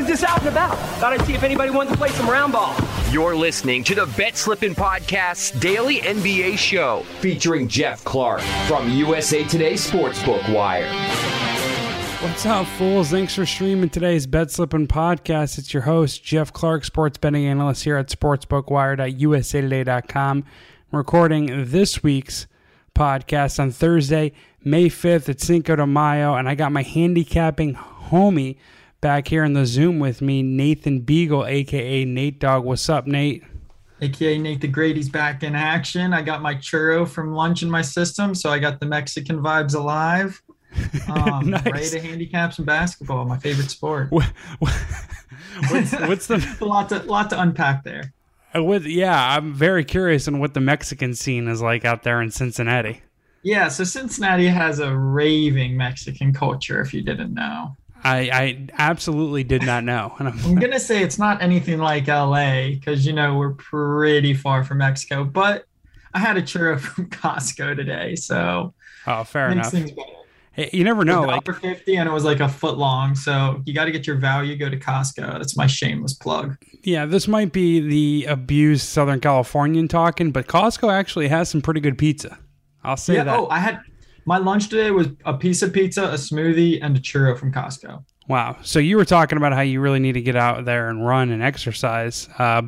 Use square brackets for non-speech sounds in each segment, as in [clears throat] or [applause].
I was just out and about. Thought I'd see if anybody wanted to play some round ball. You're listening to the Bet Slippin' Podcast's daily NBA show featuring Geoff Clark from USA Today Sportsbook Wire. What's up, fools? Thanks for streaming today's Bet Slippin' podcast. It's your host, Geoff Clark, sports betting analyst here at sportsbookwire.usatoday.com. recording this week's podcast on Thursday, May 5th at Cinco de Mayo, and I got my handicapping homie back here in the Zoom with me, Nathan Beighle, aka Nate Dog. What's up, Nate? AKA Nate the Grady's back in action. I got my churro from lunch in my system, so I got the Mexican vibes alive. [laughs] Um, Nice. Ready to handicap some basketball, my favorite sport. What, [laughs] what's, what's the a [laughs] lot to lot to unpack there. uh, yeah? I'm very curious on what the Mexican scene is like out there in Cincinnati. Yeah, so Cincinnati has a raving Mexican culture. If you didn't know, I, I absolutely did not know. And I'm, I'm gonna say it's not anything like LA because you know we're pretty far from Mexico. But I had a churro [laughs] from Costco today, so oh, fair enough. things better. Hey, you never know. Like, fifty, and it was like a foot long. So you got to get your value. Go to Costco. That's my shameless plug. yeah, this might be the abused Southern Californian talking, but Costco actually has some pretty good pizza. I'll say yeah. that. Oh, I had my lunch today was a piece of pizza, a smoothie, and a churro from Costco. Wow. So you were talking about how you really need to get out there and run and exercise uh,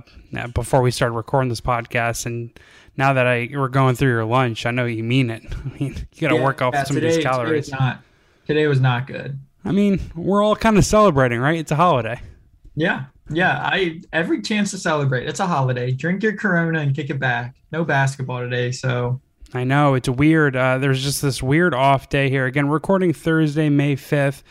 before we started recording this podcast. And now that I we're going through your lunch, I know you mean it. [laughs] I mean, you got to Yeah, work off yeah, some today, of these Today calories. was not. Today was not good. I mean, we're all kind of celebrating, right? It's a holiday. Yeah, yeah. I every chance to celebrate. It's a holiday. Drink your Corona and kick it back. No basketball today, so I know it's weird. Uh, there's just this weird off day here. Again, recording Thursday, May 5th.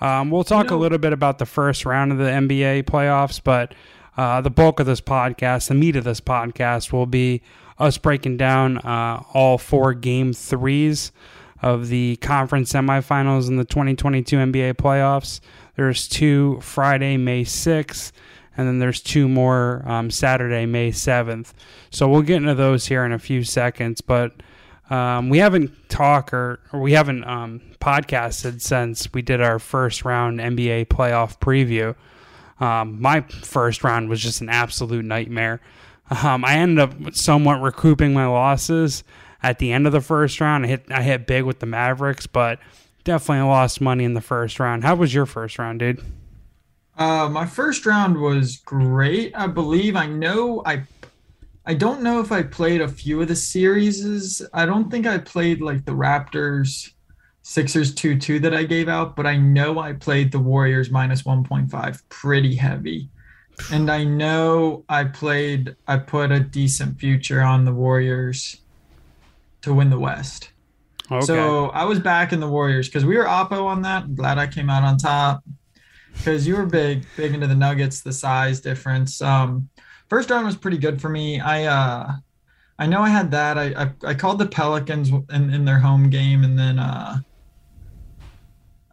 Um, we'll talk know- a little bit about the first round of the NBA playoffs, but uh, the bulk of this podcast, the meat of this podcast, will be us breaking down uh, all four game threes of the conference semifinals in the 2022 NBA playoffs. There's two Friday, May 6th, and then there's two more um, Saturday, May 7th. So we'll get into those here in a few seconds, but um, we haven't talked or, or we haven't um, podcasted since we did our first round NBA playoff preview. Um, my first round was just an absolute nightmare. Um, I ended up somewhat recouping my losses at the end of the first round. I hit I hit big with the Mavericks, but definitely lost money in the first round. How was your first round, dude? Uh, my first round was great. I believe I know I I don't know if I played a few of the series. I don't think I played like the Raptors Sixers 2-2 that I gave out, but I know I played the Warriors minus 1.5 pretty heavy. And I know I played I put a decent future on the Warriors to win the West. Okay. So I was back in the Warriors because we were Oppo on that. I'm glad I came out on top because you were big, big into the Nuggets, the size difference. Um, first round was pretty good for me. I uh, I know I had that. I I, I called the Pelicans in, in their home game, and then uh,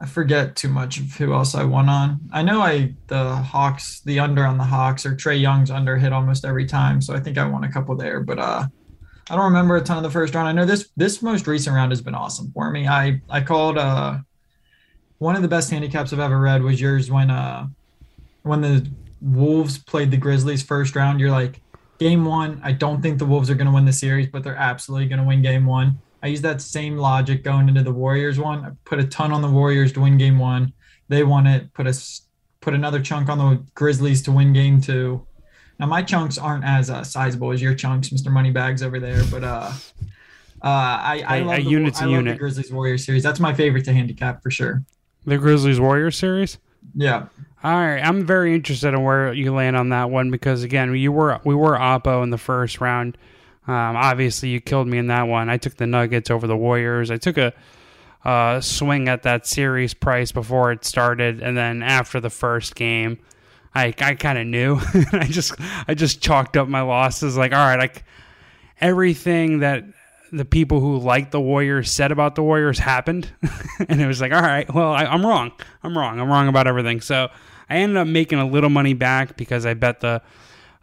I forget too much of who else I won on. I know I the Hawks, the under on the Hawks, or Trae Young's under hit almost every time, so I think I won a couple there. But uh, I don't remember a ton of the first round. I know this this most recent round has been awesome for me. I I called uh one of the best handicaps I've ever read was yours when uh when the Wolves played the Grizzlies first round. You're like game one. I don't think the Wolves are going to win the series, but they're absolutely going to win game one. I use that same logic going into the Warriors one. I put a ton on the Warriors to win game one. They won it. Put a put another chunk on the Grizzlies to win game two. Now my chunks aren't as uh, sizable as your chunks, Mr. Moneybags over there, but uh, uh, I I A- love the, I love unit. the Grizzlies Warriors series. That's my favorite to handicap for sure. The Grizzlies Warriors series. Yeah, All right, I'm very interested in where you land on that one because again, you were we were Oppo in the first round. Um, obviously, you killed me in that one. I took the Nuggets over the Warriors. I took a uh, swing at that series price before it started, and then after the first game, I I kind of knew. [laughs] I just I just chalked up my losses. Like, all right, like everything that the people who like the Warriors said about the Warriors happened, [laughs] and it was like, all right, well, I, I'm wrong. I'm wrong. I'm wrong about everything. So I ended up making a little money back because I bet the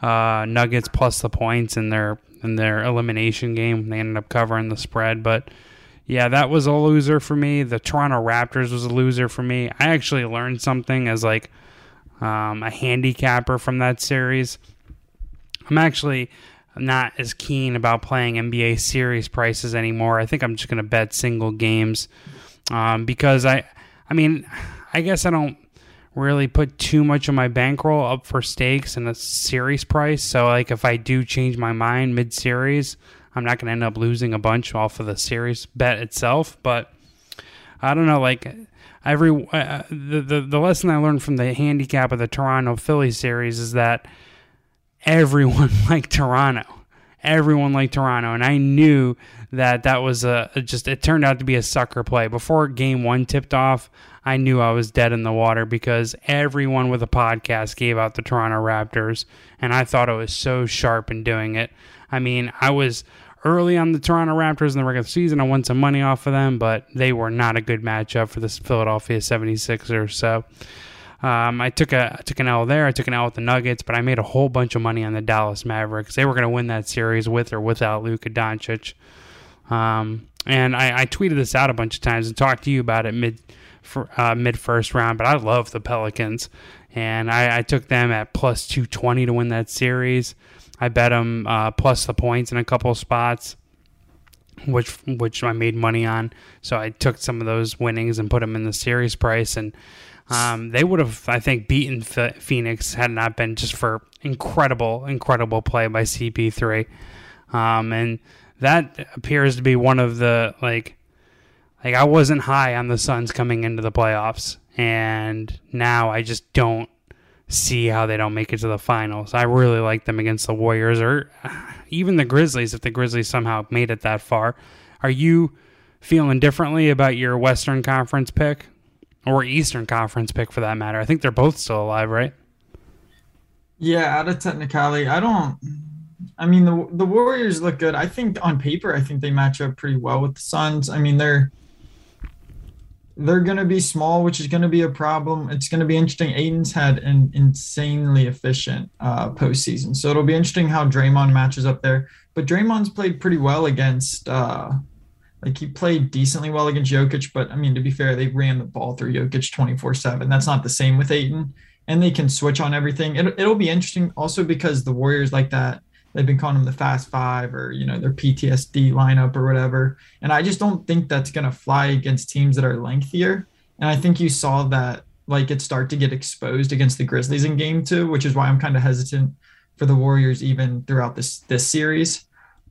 uh, Nuggets plus the points in their in their elimination game. They ended up covering the spread, but yeah, that was a loser for me. The Toronto Raptors was a loser for me. I actually learned something as like um, a handicapper from that series. I'm actually not as keen about playing NBA series prices anymore. I think I'm just going to bet single games um, because I, I mean, I guess I don't really put too much of my bankroll up for stakes in a series price. So like if I do change my mind mid series, I'm not going to end up losing a bunch off of the series bet itself. But I don't know, like every uh, the, the the lesson I learned from the handicap of the Toronto Philly series is that everyone [laughs] liked Toronto. Everyone liked Toronto, and I knew that that was a, just. It turned out to be a sucker play. Before Game One tipped off, I knew I was dead in the water because everyone with a podcast gave out the Toronto Raptors, and I thought it was so sharp in doing it. I mean, I was early on the Toronto Raptors in the regular season. I won some money off of them, but they were not a good matchup for the Philadelphia 76ers. So um, I took a I took an L there. I took an L with the Nuggets, but I made a whole bunch of money on the Dallas Mavericks. They were going to win that series with or without Luka Doncic. Um, and I, I, tweeted this out a bunch of times and talked to you about it mid uh, mid first round. But I love the Pelicans, and I, I, took them at plus two twenty to win that series. I bet them uh, plus the points in a couple spots, which which I made money on. So I took some of those winnings and put them in the series price and. Um, they would have, I think, beaten Phoenix had not been just for incredible, incredible play by CP3. Um, and that appears to be one of the like, like I wasn't high on the Suns coming into the playoffs, and now I just don't see how they don't make it to the finals. I really like them against the Warriors or [sighs] even the Grizzlies if the Grizzlies somehow made it that far. Are you feeling differently about your Western Conference pick? Or Eastern Conference pick for that matter. I think they're both still alive, right? Yeah, out of technicality, I don't. I mean, the the Warriors look good. I think on paper, I think they match up pretty well with the Suns. I mean, they're they're going to be small, which is going to be a problem. It's going to be interesting. Ayton's had an insanely efficient uh, postseason, so it'll be interesting how Draymond matches up there. But Draymond's played pretty well against uh, like he played decently well against Jokic, but I mean, to be fair, they ran the ball through Jokic 24 7. That's not the same with Ayton, And they can switch on everything. It, it'll be interesting also because the Warriors like that. They've been calling them the fast five or, you know, their PTSD lineup or whatever. And I just don't think that's going to fly against teams that are lengthier. And I think you saw that like it start to get exposed against the Grizzlies in game two, which is why I'm kind of hesitant for the Warriors even throughout this this series.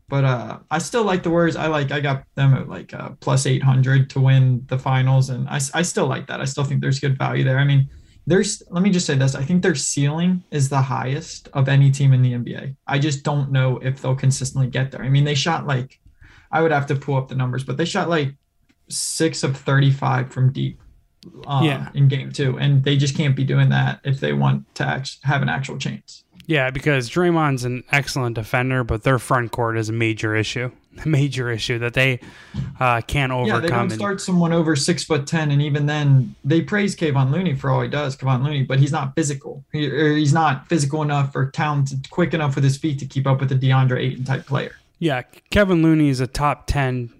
But uh, I still like the Warriors. I like I got them at like uh, plus 800 to win the finals, and I, I still like that. I still think there's good value there. I mean, there's let me just say this: I think their ceiling is the highest of any team in the NBA. I just don't know if they'll consistently get there. I mean, they shot like I would have to pull up the numbers, but they shot like six of 35 from deep uh, yeah. in game two, and they just can't be doing that if they want to act, have an actual chance. Yeah, because Draymond's an excellent defender, but their front court is a major issue. [laughs] A major issue that they uh, can't overcome. Yeah, they don't start someone over six foot ten, and even then, they praise Kevon Looney for all he does, Kevon Looney, but he's not physical. He, he's not physical enough or talented, quick enough with his feet to keep up with a DeAndre Ayton type player. Yeah, Kevon Looney is a top ten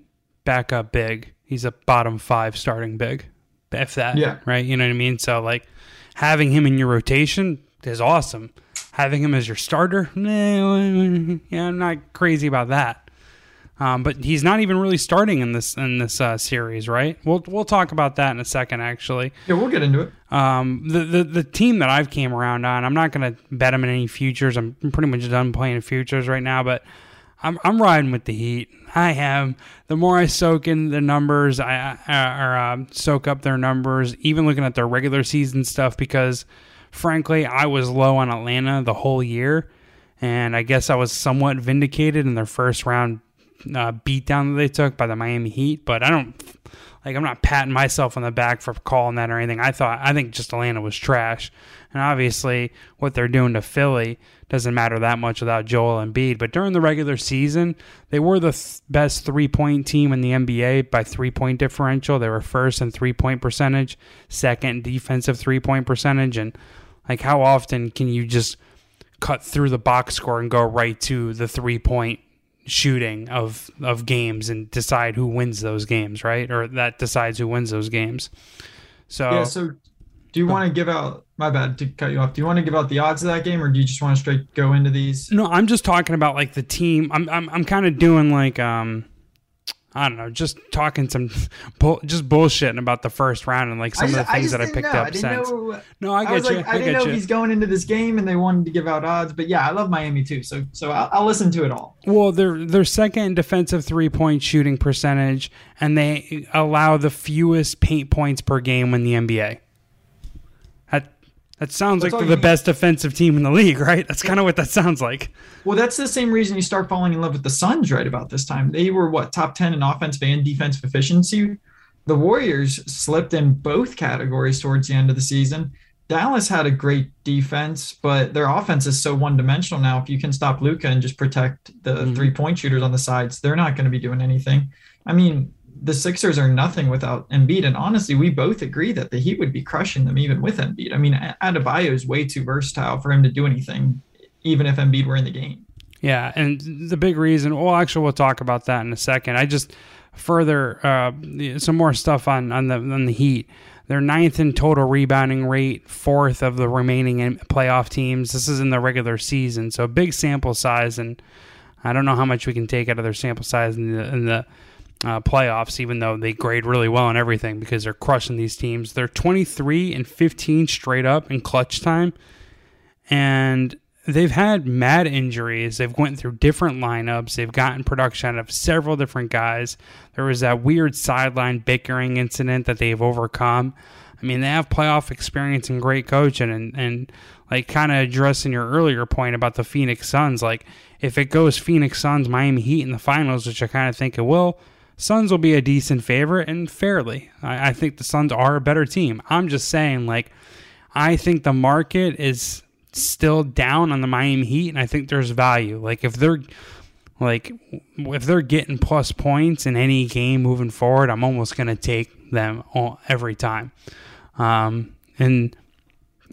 backup big. He's a bottom five starting big, if that. Yeah. Right. You know what I mean? So like having him in your rotation is awesome having him as your starter, yeah, I'm not crazy about that. Um, but he's not even really starting in this in this uh, series, right? We'll we'll talk about that in a second, actually. Yeah, we'll get into it. Um, the, the the team that I've came around on, I'm not going to bet him in any futures. I'm pretty much done playing futures right now, but I'm I'm riding with the Heat. I am. The more I soak in the numbers, I, I or uh, soak up their numbers, even looking at their regular season stuff, because frankly, I was low on Atlanta the whole year, and I guess I was somewhat vindicated in their first round uh, beatdown that they took by the Miami Heat, but I don't like I'm not patting myself on the back for calling that or anything. I thought I think just Atlanta was trash, and obviously what they're doing to Philly doesn't matter that much without Joel Embiid. But during the regular season, they were the th- best three point team in the NBA by three point differential. They were first in three point percentage, second defensive three point percentage, and like how often can you just cut through the box score and go right to the three point shooting of of games and decide who wins those games, right? Or that decides who wins those games. So Yeah. So, do you want to give out? My bad to cut you off. Do you want to give out the odds of that game, or do you just want to straight go into these? No, I'm just talking about like the team. I'm I'm I'm kind of doing like um I don't know, just talking some bull, just bullshitting about the first round and like some just- of the things just that I picked know. up I since. know- uh, no, I I, get was you. like, I, I, didn't know you. he's going into this game and they wanted to give out odds, but yeah, I love Miami too. So, so I'll, I'll listen to it all. Well, they're they're second in defensive three point shooting percentage, and they allow the fewest paint points per game in the NBA. That sounds That's like the best defensive team in the league, [laughs] right? That's kind of what that sounds like. Well, that's the same reason you start falling in love with the Suns right about this time. They were what top ten in offensive and defensive efficiency. The Warriors slipped in both categories towards the end of the season. Dallas had a great defense, but their offense is so one dimensional now. If you can stop Luka and just protect the Mhm. three point shooters on the sides, they're not going to be doing anything. I mean, the Sixers are nothing without Embiid. And honestly, we both agree that the Heat would be crushing them even with Embiid. I mean, Adebayo is way too versatile for him to do anything, even if Embiid were in the game. Yeah, and the big reason. Well, actually, we'll talk about that in a second. I just further uh, some more stuff on on the on the Heat. They're ninth in total rebounding rate, fourth of the remaining in- playoff teams. This is in the regular season, so big sample size, and I don't know how much we can take out of their sample size in the, in the uh, playoffs. Even though they grade really well and everything, because they're crushing these teams. They're 23 and 15 straight up in clutch time, and they've had mad injuries. They've went through different lineups. They've gotten production out of several different guys. There was that weird sideline bickering incident that they've overcome. I mean, they have playoff experience and great coaching, and and like kind of addressing your earlier point about the Phoenix Suns. Like, if it goes Phoenix Suns, Miami Heat in the finals, which I kind of think it will. Suns will be a decent favorite and fairly. I, I think the Suns are a better team. I'm just saying, like, I think the market is still down on the Miami Heat, and I think there's value. Like if they're like if they're getting plus points in any game moving forward, I'm almost gonna take them all, every time. Um, and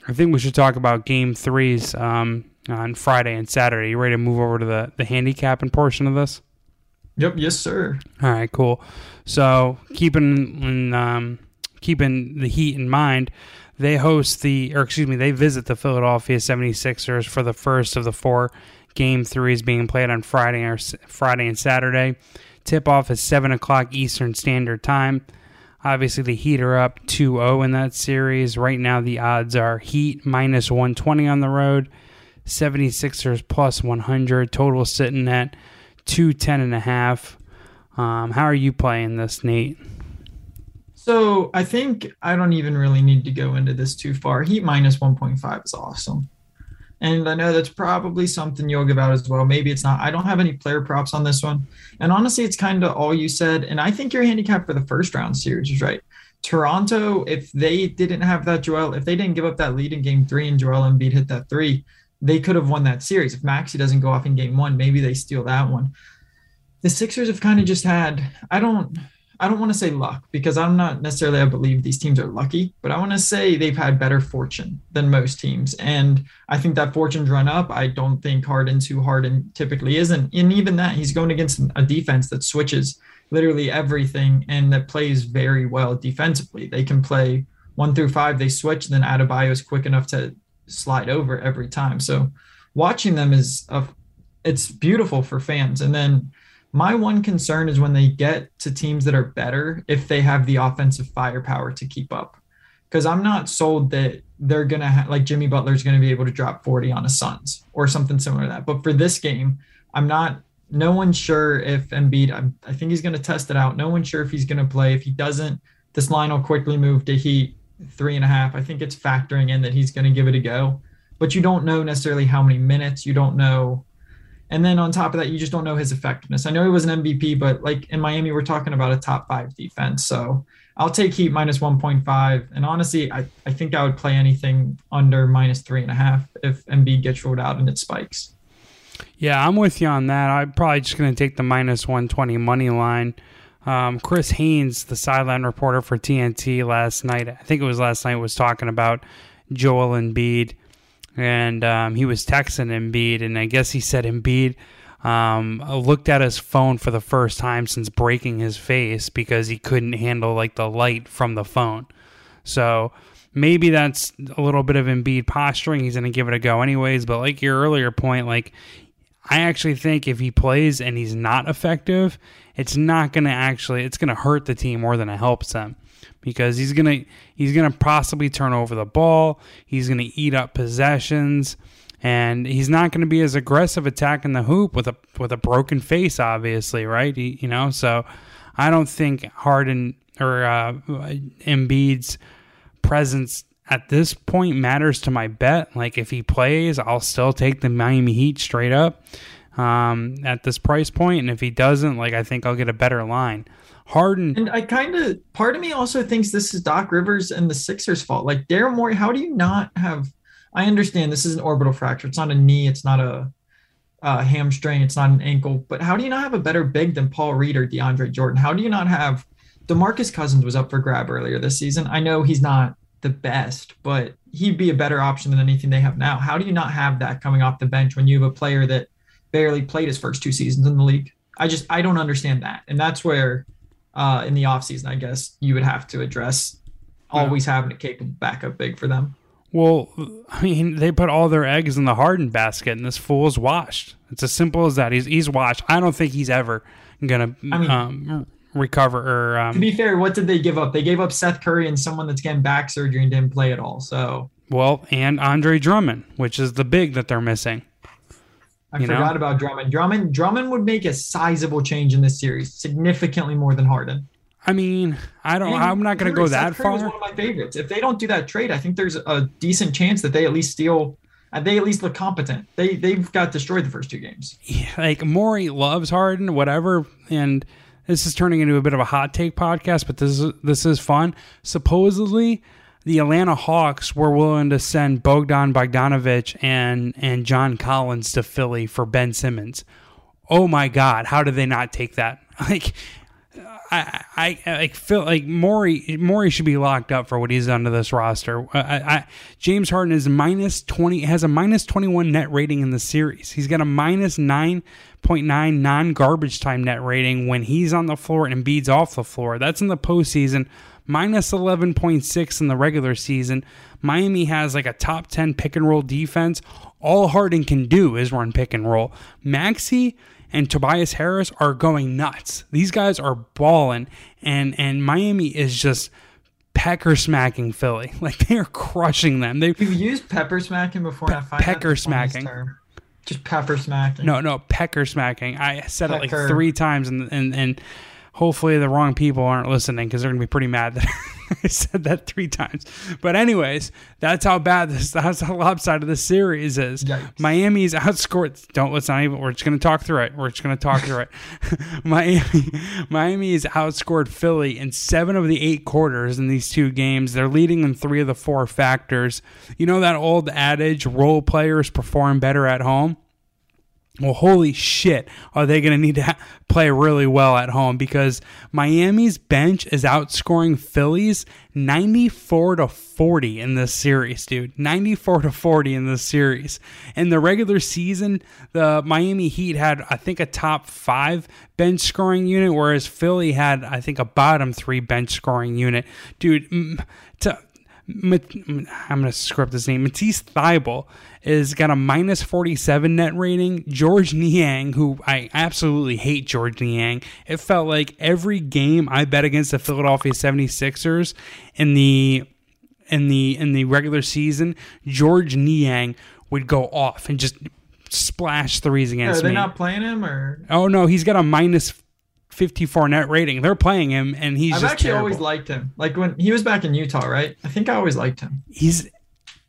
I think we should talk about game threes um, on Friday and Saturday. You ready to move over to the the handicapping portion of this? Yep. Yes, sir. All right, cool. So keeping um, keeping the Heat in mind, they host the, or excuse me, they visit the Philadelphia 76ers for the first of the four game threes being played on Friday or Friday and Saturday. Tip off is seven o'clock Eastern Standard Time. Obviously, the Heat are up 2-0 in that series. Right now, the odds are Heat minus 120 on the road, 76ers plus 100. Total sitting at 210 and a half. Um, how are you playing this, Nate? So I think I don't even really need to go into this too far. Heat minus 1.5 is awesome. And I know that's probably something you'll give out as well. Maybe it's not. I don't have any player props on this one. And honestly, it's kind of all you said. And I think your handicap for the first round series is right. Toronto, if they didn't have that Joel, if they didn't give up that lead in game three and Joel Embiid hit that three, they could have won that series. If Maxey doesn't go off in game one, maybe they steal that one. The Sixers have kind of just had, I don't, I don't want to say luck because I'm not necessarily I believe these teams are lucky, but I want to say they've had better fortune than most teams. And I think that fortune's run up. I don't think Harden's who Harden typically isn't. And even that, he's going against a defense that switches literally everything and that plays very well defensively. They can play one through five, they switch, then Adebayo is quick enough to slide over every time. So watching them is a, it's beautiful for fans. And then my one concern is when they get to teams that are better if they have the offensive firepower to keep up. Because I'm not sold that they're going to have, like Jimmy Butler's going to be able to drop 40 on a Suns or something similar to that. But for this game, I'm not, no one's sure if Embiid, I'm, I think he's going to test it out. No one's sure if he's going to play. If he doesn't, this line will quickly move to Heat three and a half. I think it's factoring in that he's going to give it a go. But you don't know necessarily how many minutes. You don't know And then on top of that, you just don't know his effectiveness. I know he was an MVP, but like in Miami, we're talking about a top five defense. So I'll take Heat minus 1.5. And honestly, I, I think I would play anything under minus three and a half if Embiid gets rolled out and it spikes. Yeah, I'm with you on that. I'm probably just going to take the minus 120 money line. Um, Chris Haynes, the sideline reporter for TNT last night, I think it was last night, was talking about Joel Embiid and um, he was texting Embiid, and I guess he said Embiid um, looked at his phone for the first time since breaking his face because he couldn't handle like the light from the phone. So maybe that's a little bit of Embiid posturing. He's going to give it a go anyways. But like your earlier point, like I actually think if he plays and he's not effective, it's not going to actually it's going to hurt the team more than it helps them because he's gonna he's gonna possibly turn over the ball. He's gonna eat up possessions, and he's not gonna be as aggressive attacking the hoop with a with a broken face. Obviously, right? He, you know, so I don't think Harden or uh, Embiid's presence at this point matters to my bet. Like if he plays, I'll still take the Miami Heat straight up um, at this price point, and if he doesn't, like I think I'll get a better line. Harden. And I kind of, part of me also thinks this is Doc Rivers and the Sixers' fault. Like Daryl Morey, how do you not have? I understand this is an orbital fracture. It's not a knee. It's not a, hamstring. It's not an ankle. But how do you not have a better big than Paul Reed or DeAndre Jordan? How do you not have? DeMarcus Cousins was up for grab earlier this season. I know he's not the best, but he'd be a better option than anything they have now. How do you not have that coming off the bench when you have a player that barely played his first two seasons in the league? I just I don't understand that, and that's where uh, in the offseason, I guess you would have to address always having a capable backup big for them. Well, I mean, they put all their eggs in the Harden basket, and this fool's washed. It's as simple as that. He's he's washed. I don't think he's ever gonna I mean, um, recover. Or um, to be fair, what did they give up? They gave up Seth Curry and someone that's getting back surgery and didn't play at all. So well, and Andre Drummond, which is the big that they're missing. I you forgot know? about Drummond. Drummond Drummond would make a sizable change in this series, significantly more than Harden. I mean, I don't. And I'm not going to go that far. Was one of my favorites. If they don't do that trade, I think there's a decent chance that they at least steal. Uh, they at least look competent. They they've got destroyed the first two games. Yeah, like Morey loves Harden, whatever, and this is turning into a bit of a hot take podcast, but this is this is fun. Supposedly, the Atlanta Hawks were willing to send Bogdan Bogdanovich and and John Collins to Philly for Ben Simmons. Oh my God, how did they not take that? [laughs] Like, I I like feel like Morey Morey should be locked up for what he's done to this roster. I, I, James Harden is minus twenty has a minus twenty one net rating in the series. He's got a minus nine point nine non garbage time net rating when he's on the floor and Embiid's off the floor. That's in the postseason minus 11.6 in the regular season. Miami has like a top 10 pick and roll defense. All Harden can do is run pick and roll. Maxey and Tobias Harris are going nuts. These guys are balling, and and Miami is just pecker smacking Philly. [laughs] Like they are crushing them. They you used pepper smacking before. Pe- pecker smacking. Just pepper smacking. No, no, pecker smacking. I said pecker. it like three times, and and and hopefully the wrong people aren't listening because they're gonna be pretty mad that [laughs] I said that three times. But anyways, that's how bad this. That's how lopsided the series is. Yikes. Miami's outscored. Don't let's not even. We're just gonna talk through it. We're just gonna talk through it. [laughs] Miami, Miami has outscored Philly in seven of the eight quarters in these two games. They're leading in three of the four factors. You know that old adage: role players perform better at home well, holy shit, are they going to need to ha- play really well at home because Miami's bench is outscoring Phillies 94 to 40 in this series, dude. 94 to 40 in this series. In the regular season, the Miami Heat had, I think, a top five bench scoring unit, whereas Philly had, I think, a bottom three bench scoring unit. Dude, to, I'm going to script his name. Matisse Thybulle is got a minus 47 net rating. George Niang, who I absolutely hate George Niang. It felt like every game I bet against the Philadelphia 76ers in the in the in the regular season, George Niang would go off and just splash threes against Are they me. not playing him or? Oh no, he's got a minus 54 net rating. They're playing him, and he's. Just I've actually terrible. always liked him. Like when he was back in Utah, right? I think I always liked him. He's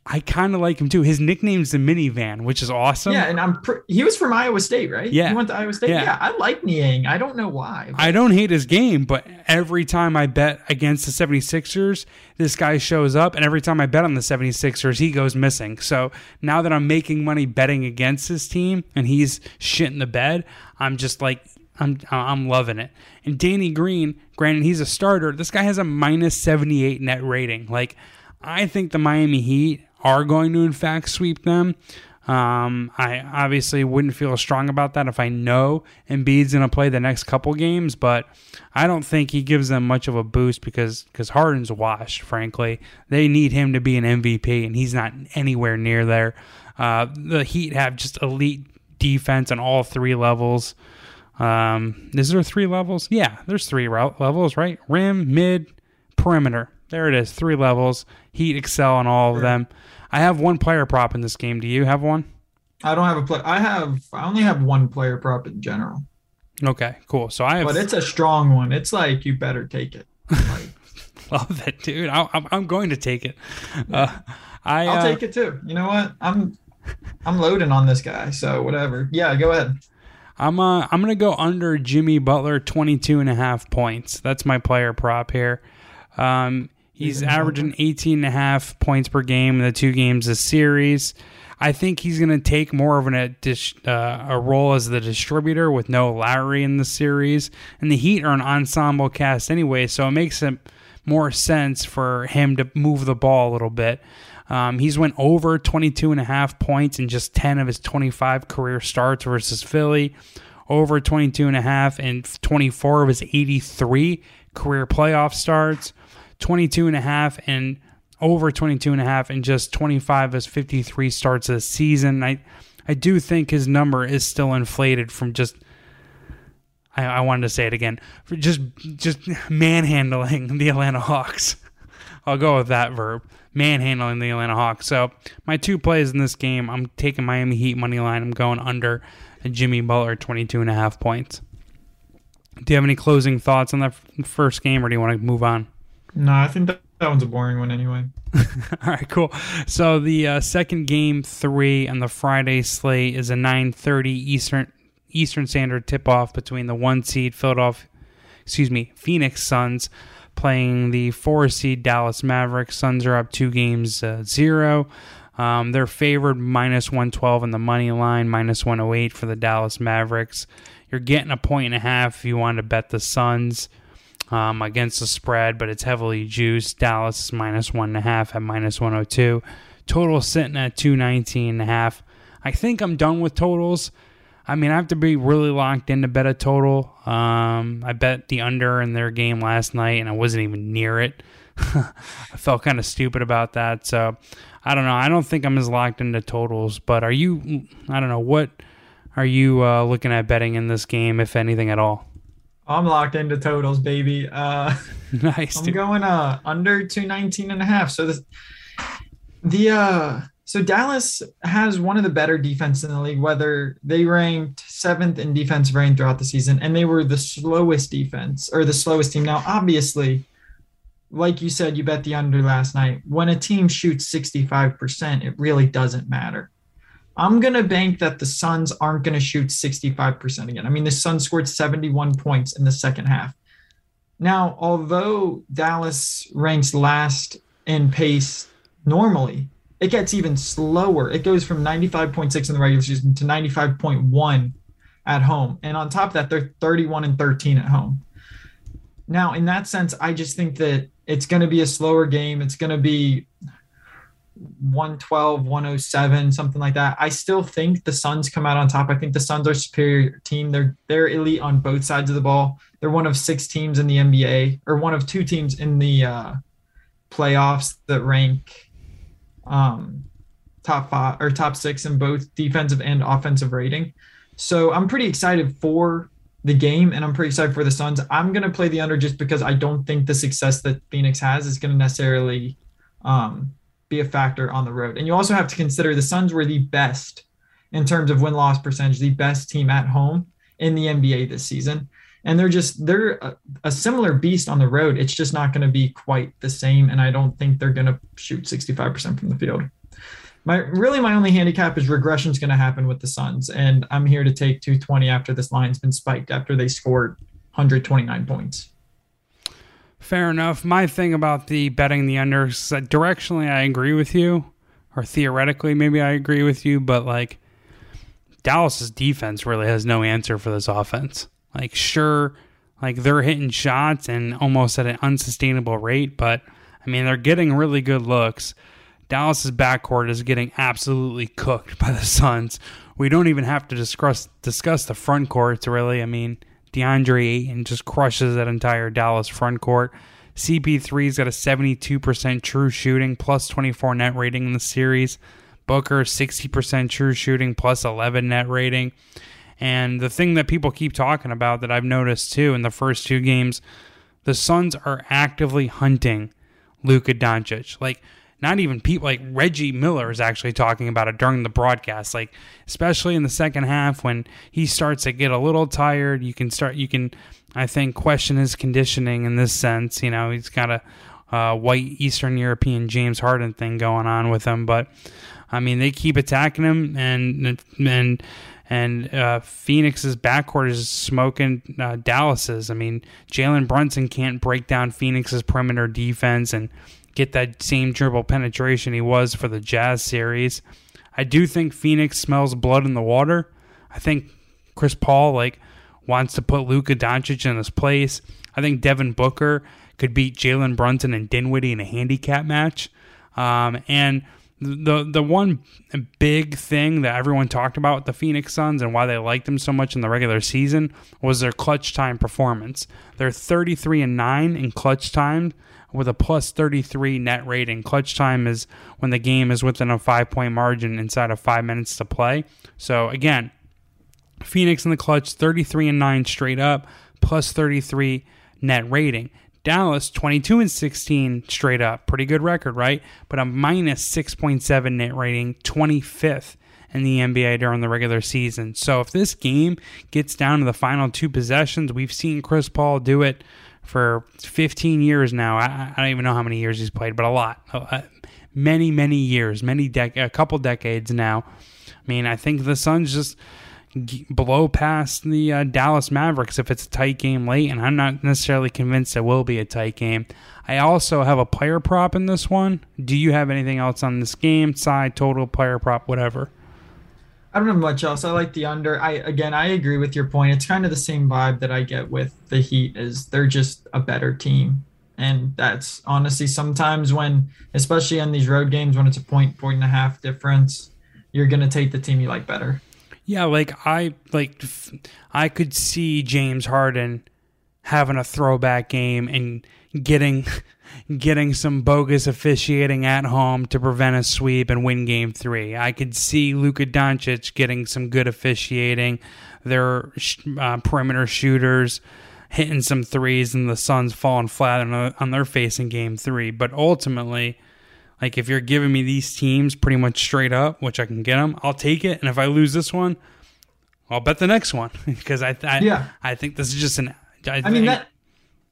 I kind of like him too. His nickname's the minivan, which is awesome. Yeah, and I'm pr- he was from Iowa State, right? Yeah. he went to Iowa State. Yeah. Yeah, I like Niang. I don't know why. but- I don't hate his game, but every time I bet against the 76ers, this guy shows up, and every time I bet on the 76ers, he goes missing. So now that I'm making money betting against his team and he's shit in the bed, I'm just like, I'm I'm loving it. And Danny Green, granted he's a starter, this guy has a minus 78 net rating. Like, I think the Miami Heat are going to in fact sweep them. Um, I obviously wouldn't feel strong about that if I know Embiid's going to play the next couple games, but I don't think he gives them much of a boost because because Harden's washed. Frankly, they need him to be an MVP, and he's not anywhere near there. Uh, the Heat have just elite defense on all three levels. Um, is there three levels? Yeah, there's three levels, right? Rim, mid, perimeter. There it is, three levels. Heat excel on all of them. I have one player prop in this game. Do you have one? I don't have a play. I have. I only have one player prop in general, Okay, cool. So I have but it's a strong one. It's like you better take it. [laughs] Like, love it, dude. I, I'm I'm going to take it. Uh, I I'll uh, take it too. You know what? I'm I'm loading on this guy. So whatever. Yeah, go ahead. I'm uh, I'm gonna go under Jimmy Butler 22 and a half points. That's my player prop here. Um, he's Even averaging 18 and a half points per game in the two games this series. I think he's going to take more of an, uh, a role as the distributor with no Lowry in the series. And the Heat are an ensemble cast anyway, so it makes it more sense for him to move the ball a little bit. Um, he's went over 22 and a half points in just 10 of his 25 career starts versus Philly. Over 22 and a half in 24 of his 83 career playoff starts. 22 and a half and over 22 and a half in just 25 as 53 starts the season. I I do think his number is still inflated from just I, I wanted to say it again. For just just manhandling the Atlanta Hawks. [laughs] I'll go with that verb. Manhandling the Atlanta Hawks. So my two plays in this game, I'm taking Miami Heat money line. I'm going under Jimmy Butler 22 and a half points. Do you have any closing thoughts on that first game or do you want to move on? No, I think that, that one's a boring one anyway. [laughs] All right, cool. So the uh, second game three on the Friday slate is a 9:30 Eastern Eastern Standard tip off between the one seed Philadelphia, excuse me, Phoenix Suns playing the four seed Dallas Mavericks. Suns are up two games uh, zero. Um, they're favored minus 112 on the money line, minus 108 for the Dallas Mavericks. You're getting a point and a half if you want to bet the Suns um, against the spread, but it's heavily juiced. Dallas is minus one and a half at minus 102. Total sitting at 219 and a half. I think I'm done with totals. I mean, I have to be really locked in to bet a total. Um, I bet the under in their game last night, and I wasn't even near it. [laughs] I felt kind of stupid about that. So I don't know. I don't think I'm as locked into totals. But are you? I don't know. What are you uh, looking at betting in this game, if anything at all? I'm locked into totals, baby. Uh, [laughs] nice. I'm dude. going uh under 219 and a half. So this the uh so Dallas has one of the better defense in the league, whether they ranked seventh in defensive rating throughout the season, and they were the slowest defense or the slowest team. Now, obviously, like you said, you bet the under last night. When a team shoots 65%, it really doesn't matter. I'm going to bank that the Suns aren't going to shoot 65% again. I mean, the Suns scored 71 points in the second half. Now, although Dallas ranks last in pace normally, it gets even slower. It goes from 95.6 in the regular season to 95.1 at home. And on top of that, they're 31 and 13 at home. Now, in that sense, I just think that it's going to be a slower game. It's going to be 112, 107, something like that. I still think the Suns come out on top. I think the Suns are superior team. They're they're elite on both sides of the ball. They're one of six teams in the NBA, or one of two teams in the uh, playoffs that rank um, top five or top six in both defensive and offensive rating. So I'm pretty excited for the game, and I'm pretty excited for the Suns. I'm gonna play the under just because I don't think the success that Phoenix has is gonna necessarily um, be a factor on the road. And you also have to consider the Suns were the best in terms of win loss percentage, the best team at home in the NBA this season. And they're just they're a, a similar beast on the road. It's just not going to be quite the same. And I don't think they're going to shoot 65% from the field. my really my only handicap is regression is going to happen with the Suns, and I'm here to take 220 after this line's been spiked after they scored 129 points. Fair enough. My thing about the betting the under is that directionally I agree with you, or theoretically maybe I agree with you, but like Dallas's defense really has no answer for this offense. Like sure, like they're hitting shots and almost at an unsustainable rate, but I mean they're getting really good looks. Dallas's backcourt is getting absolutely cooked [laughs] by the Suns. We don't even have to discuss discuss the front courts really. I mean, DeAndre Ayton just crushes that entire Dallas front court. CP3's got a 72% true shooting, plus 24 net rating in the series. Booker, 60% true shooting, plus 11 net rating. And the thing that people keep talking about that I've noticed too in the first two games, the Suns are actively hunting Luka Doncic. Like, not even people like Reggie Miller is actually talking about it during the broadcast. Like, especially in the second half when he starts to get a little tired, you can start, you can, I think, question his conditioning in this sense. You know, he's got a white Eastern European James Harden thing going on with him, but I mean, they keep attacking him and and and uh, Phoenix's backcourt is smoking uh, Dallas's. I mean, Jalen Brunson can't break down Phoenix's perimeter defense and get that same dribble penetration he was for the Jazz series. I do think Phoenix smells blood in the water. I think Chris Paul like wants to put Luka Doncic in his place. I think Devin Booker could beat Jalen Brunson and Dinwiddie in a handicap match. Um, and the the one big thing that everyone talked about with the Phoenix Suns and why they liked them so much in the regular season was their clutch time performance. They're 33 and 9 in clutch time with a plus 33 net rating. Clutch time is when the game is within a 5-point margin inside of 5 minutes to play. So again, Phoenix in the clutch 33 and 9 straight up plus 33 net rating. Dallas 22 and 16 straight up. Pretty good record, right? But a minus 6.7 net rating, 25th in the NBA during the regular season. So if this game gets down to the final two possessions, we've seen Chris Paul do it for 15 years now. I, I don't even know how many years he's played, but a lot. Uh, many, many years, many dec- a couple decades now. I mean, I think the Suns just blow past the uh, Dallas Mavericks if it's a tight game late, and I'm not necessarily convinced it will be a tight game. I also have a player prop in this one. Do you have anything else on this game? Side, total, player prop, whatever. I don't have much else. I like the under. I again, I agree with your point. It's kind of the same vibe that I get with the Heat. Is they're just a better team, and that's honestly sometimes when, especially on these road games, when it's a point, point and a half difference, you're gonna take the team you like better. Yeah, like I like I could see James Harden having a throwback game and getting getting some bogus officiating at home to prevent a sweep and win game 3. I could see Luka Doncic getting some good officiating, their uh, perimeter shooters hitting some threes and the Suns falling flat on, on their face in game 3, but ultimately like if you're giving me these teams pretty much straight up, which I can get them, I'll take it. And if I lose this one, I'll bet the next one [laughs] because I, I yeah I think this is just an. I, I mean that.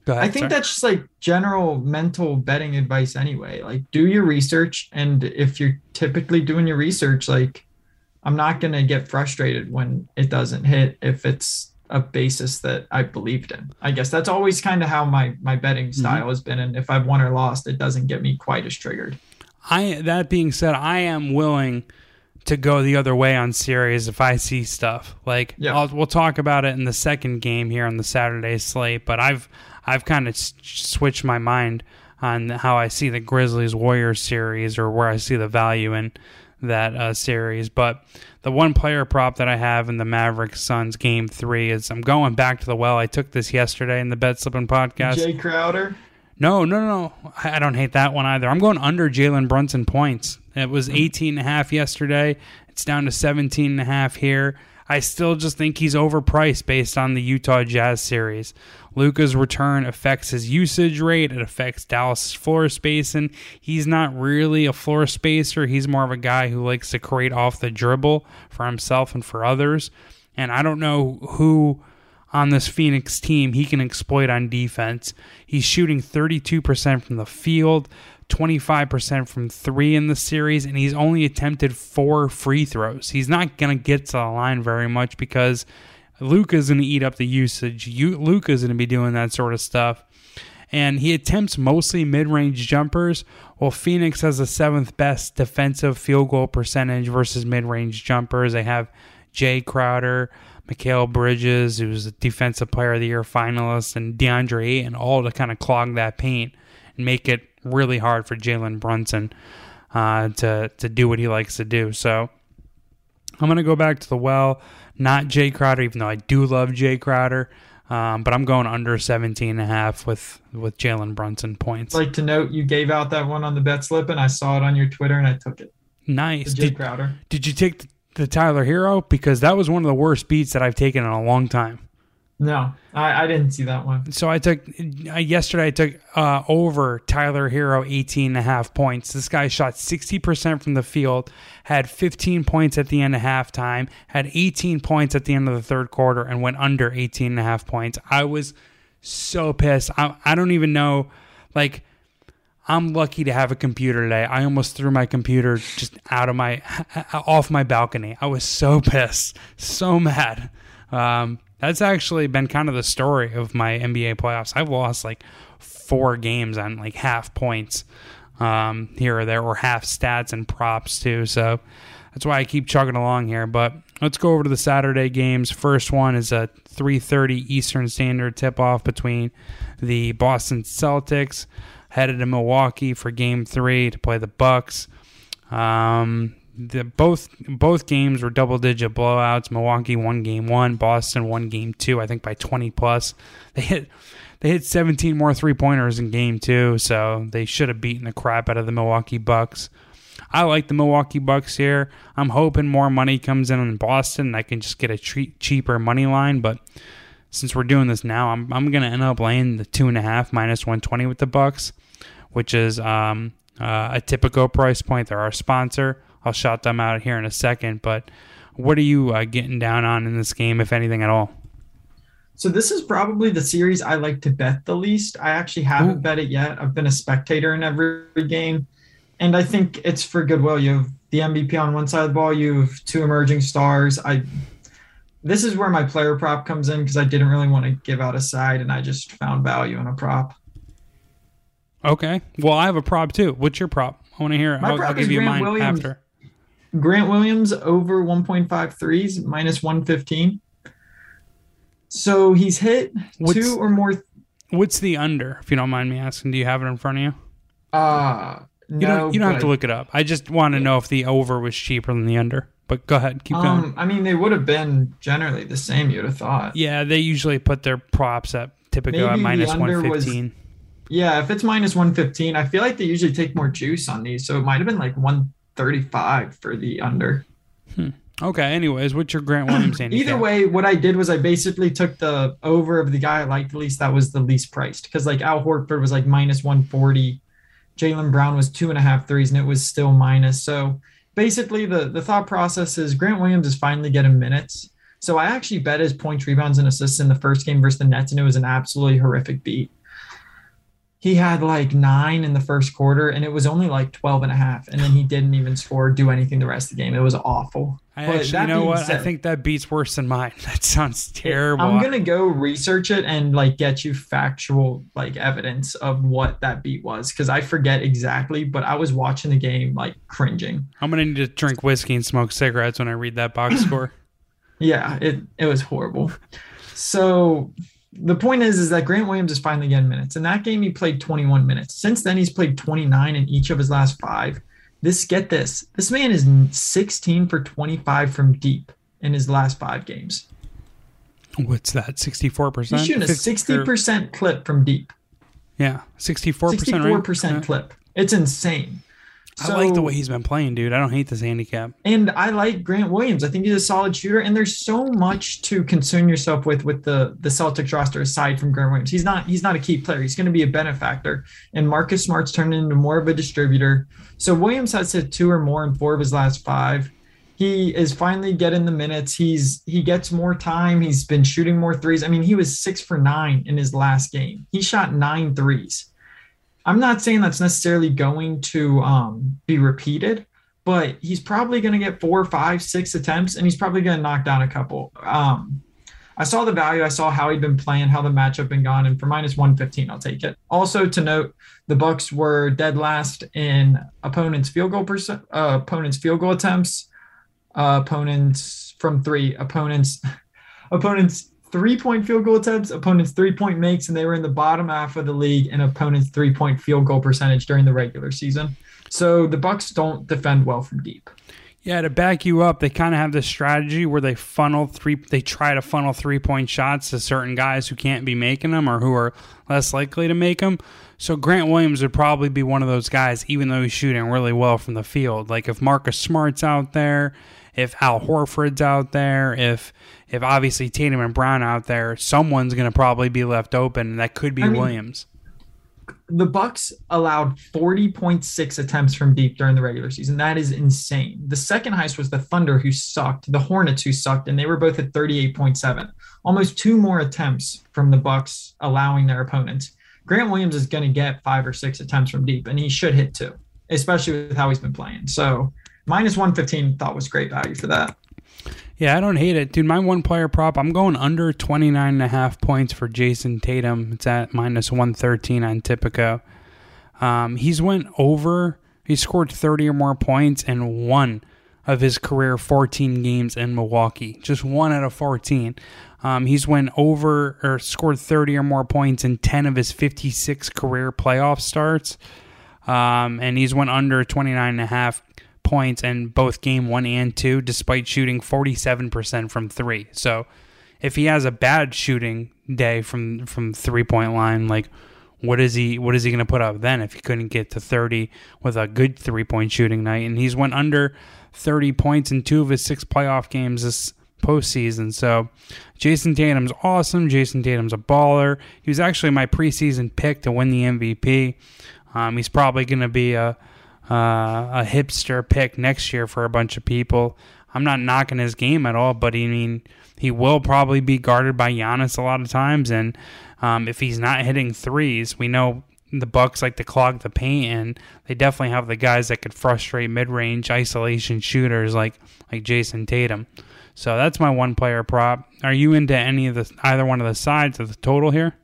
Ahead, I think sorry. that's just like general mental betting advice anyway. Like do your research, and if you're typically doing your research, like I'm not gonna get frustrated when it doesn't hit if it's a basis that I believed in. I guess that's always kind of how my my betting mm-hmm. style mm-hmm. has been, and if I've won or lost, it doesn't get me quite as triggered. I that being said, I am willing to go the other way on series if I see stuff. Like yeah. I'll, we'll talk about it in the second game here on the Saturday slate, but I've I've kind of switched my mind on how I see the Grizzlies Warriors series or where I see the value in that uh, series. But the one player prop that I have in the Mavericks Suns game three is I'm going back to the well. I took this yesterday in the Bet Slippin' podcast. Jae Crowder. No, no, no. I don't hate that one either. I'm going under Jalen Brunson points. It was hmm. 18 and a half yesterday. It's down to 17 and a half here. I still just think he's overpriced based on the Utah Jazz series. Luka's return affects his usage rate. It affects Dallas' floor spacing. He's not really a floor spacer. He's more of a guy who likes to create off the dribble for himself and for others. And I don't know who on this Phoenix team he can exploit on defense. He's shooting 32% from the field, 25% from three in the series, and he's only attempted four free throws. He's not going to get to the line very much because Luka's going to eat up the usage. Luka's going to be doing that sort of stuff. And he attempts mostly mid range jumpers, while Phoenix has the seventh best defensive field goal percentage versus mid range jumpers. They have Jae Crowder, Mikal Bridges, who's a Defensive Player of the Year finalist, and DeAndre Ayton, all to kind of clog that paint and make it really hard for Jalen Brunson uh, to to do what he likes to do. So I'm gonna go back to the well, not Jae Crowder, even though I do love Jae Crowder. Um, but I'm going under 17 and a half with with Jalen Brunson points. I'd like to note you gave out that one on the bet slip, and I saw it on your Twitter, and I took it. Nice. Jae Did, Crowder. did you take the, the Tyler Herro? Because that was one of the worst beats that I've taken in a long time. No, I, I didn't see that one. So I took yesterday. I took uh, over Tyler Herro 18 and a half points. This guy shot 60% from the field, had 15 points at the end of halftime, had 18 points at the end of the third quarter, and went under 18 and a half points. I was so pissed. I, I don't even know. Like, I'm lucky to have a computer today. I almost threw my computer just out of my [laughs] off my balcony. I was so [laughs] pissed, so mad. Um, that's actually been kind of the story of my NBA playoffs. I've lost like four games on like half points um, here or there, or half stats and props too. So that's why I keep chugging along here. But let's go over to the Saturday games. First one is a 3:30 Eastern Standard tip-off between the Boston Celtics headed to Milwaukee for Game Three to play the Bucks. Um, the both both games were double digit blowouts. Milwaukee won game one, Boston won game two. I think by twenty plus. They hit they hit seventeen more three pointers in game two, so they should have beaten the crap out of the Milwaukee Bucks. I like the Milwaukee Bucks here. I'm hoping more money comes in in Boston. And I can just get a tre- cheaper money line, but since we're doing this now, I'm I'm gonna end up laying the two and a half minus one twenty with the Bucks, which is um, uh, a typical price point. They're our sponsor. I'll shout them out here in a second. But what are you uh, getting down on in this game, if anything at all? So this is probably the series I like to bet the least. I actually haven't Ooh. bet it yet. I've been a spectator in every game, and I think it's for goodwill. You have the MVP on one side of the ball. You have two emerging stars. I. This is where my player prop comes in because I didn't really want to give out a side, and I just found value in a prop. Okay. Well, I have a prop too. What's your prop? I want to hear it. My I'll, prop I'll give is you Grant mine Williams. after. Grant Williams over 1.5 threes, minus 115. So he's hit What's- two or more. What's the under, if you don't mind me asking? Do you have it in front of you? Uh, no, You don't. You don't have to look it up. I just want to know if the over was cheaper than the under. But go ahead, keep going. Um, I mean, they would have been generally the same. You'd have thought. Yeah, they usually put their props at typically Maybe at minus one was- Yeah, if it's minus 115, I feel like they usually take more juice on these. So it might have been like 135 for the under. Hmm. Okay. Anyways, what's your Grant Williams [clears throat] handicap? Either way, what I did was I basically took the over of the guy I liked the least. That was the least priced because like Al Horford was like minus 140. Jaylen Brown was two and a half threes and it was still minus. So basically, the, the thought process is Grant Williams is finally getting minutes. So I actually bet his points, rebounds, and assists in the first game versus the Nets, and it was an absolutely horrific beat. He had like nine in the first quarter, and it was only like 12 and a half. And then he didn't even score, do anything the rest of the game. It was awful. I But actually, you know what? I think that beats worse than mine. [laughs] That sounds terrible. I'm gonna go research it and like get you factual like evidence of what that beat was because I forget exactly, but I was watching the game like cringing. I'm gonna need to drink whiskey and smoke cigarettes when I read that box [coughs] score. Yeah, it it was horrible. So the point is, is that Grant Williams is finally getting minutes. In that game, he played 21 minutes. Since then, he's played 29 in each of his last five. This get this, this man is 16 for 25 from deep in his last five games. What's that? Sixty-four percent. He's shooting a 60% clip from deep. Yeah, sixty-four percent. 64% clip. It's insane. I like the way he's been playing, dude. I don't hate this handicap. and I like Grant Williams. I think he's a solid shooter, and there's so much to concern yourself with with the the Celtics roster aside from Grant Williams. He's not he's not a key player. He's going to be a benefactor, and Marcus Smart's turned into more of a distributor. So Williams has hit two or more in four of his last five. He is finally getting the minutes. He's he gets more time. He's been shooting more threes. I mean, he was six for nine in his last game. He shot nine threes. I'm not saying that's necessarily going to um, be repeated, but he's probably going to get four, five, six attempts, and he's probably going to knock down a couple. Um, I saw the value. I saw how he'd been playing, how the matchup been gone, and for minus one fifteen, I'll take it. Also to note, the Bucks were dead last in opponents' field goal uh, opponents' field goal attempts, uh, opponents from three, opponents, [laughs] opponents three point field goal attempts, opponents three point makes, and they were in the bottom half of the league in opponents three point field goal percentage during the regular season. So the Bucks don't defend well from deep. Yeah, to back you up, they kind of have this strategy where they funnel three. They try to funnel three point shots to certain guys who can't be making them or who are less likely to make them. So Grant Williams would probably be one of those guys, even though he's shooting really well from the field. Like if Marcus Smart's out there, if Al Horford's out there, if if obviously Tatum and Brown out there, someone's going to probably be left open, and that could be I mean, Williams. The Bucks allowed 40.6 attempts from deep during the regular season. That is insane. The second highest was the Thunder, who sucked, the Hornets, who sucked, and they were both at 38.7. Almost two more attempts from the Bucks allowing their opponents. Grant Williams is going to get five or six attempts from deep, and he should hit two, especially with how he's been playing. So minus 115 thought was great value for that. Yeah, I don't hate it. Dude, my one player prop, I'm going under 29 and a half points for Jayson Tatum. It's at minus 113 on Tipico. Um, he's went over, he scored 30 or more points in one of his career 14 games in Milwaukee. Just one out of 14. Um, he's went over or scored 30 or more points in 10 of his 56 career playoff starts. Um, and he's went under 29 and a half points in both game one and two, despite shooting 47% from three. So if he has a bad shooting day from from three point line, like what is he what is he going to put up then if he couldn't get to 30 with a good three point shooting night? And he's went under 30 points in two of his six playoff games this postseason. So Jayson Tatum's awesome. Jayson Tatum's a baller. He was actually my preseason pick to win the MVP. Um, he's probably going to be a uh, a hipster pick next year for a bunch of people. I'm not knocking his game at all, but I mean, he will probably be guarded by Giannis a lot of times, and um, if he's not hitting threes, we know the Bucks like to clog the paint, and they definitely have the guys that could frustrate mid-range isolation shooters like like Jayson Tatum. So that's my one player prop. Are you into any of the either one of the sides of the total here?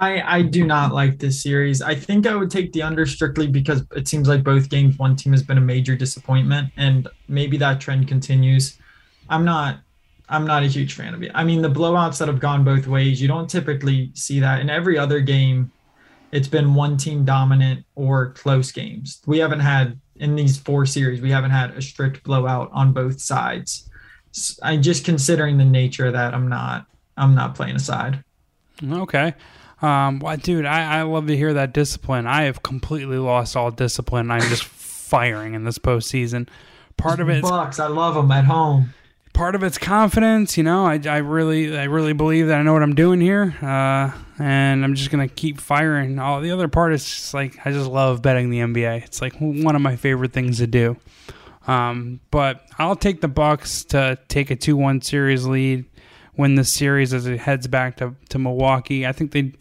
I, I do not like this series. I think I would take the under strictly because it seems like both games one team has been a major disappointment and maybe that trend continues. I'm not I'm not a huge fan of it. I mean the blowouts that have gone both ways, you don't typically see that. In every other game, it's been one team dominant or close games. We haven't had in these four series, we haven't had a strict blowout on both sides. I just considering the nature of that, I'm not I'm not playing a side. Okay. Um, well, dude, I, I love to hear that discipline. I have completely lost all discipline. I'm just [laughs] firing in this postseason. Part of it, Bucks. I love them at home. Part of it's confidence. You know, I, I really, I really believe that I know what I'm doing here, uh, and I'm just gonna keep firing. All the other part is just like I just love betting the NBA. It's like one of my favorite things to do. Um, but I'll take the Bucks to take a two-one series lead win the series as it heads back to, to Milwaukee. I think they,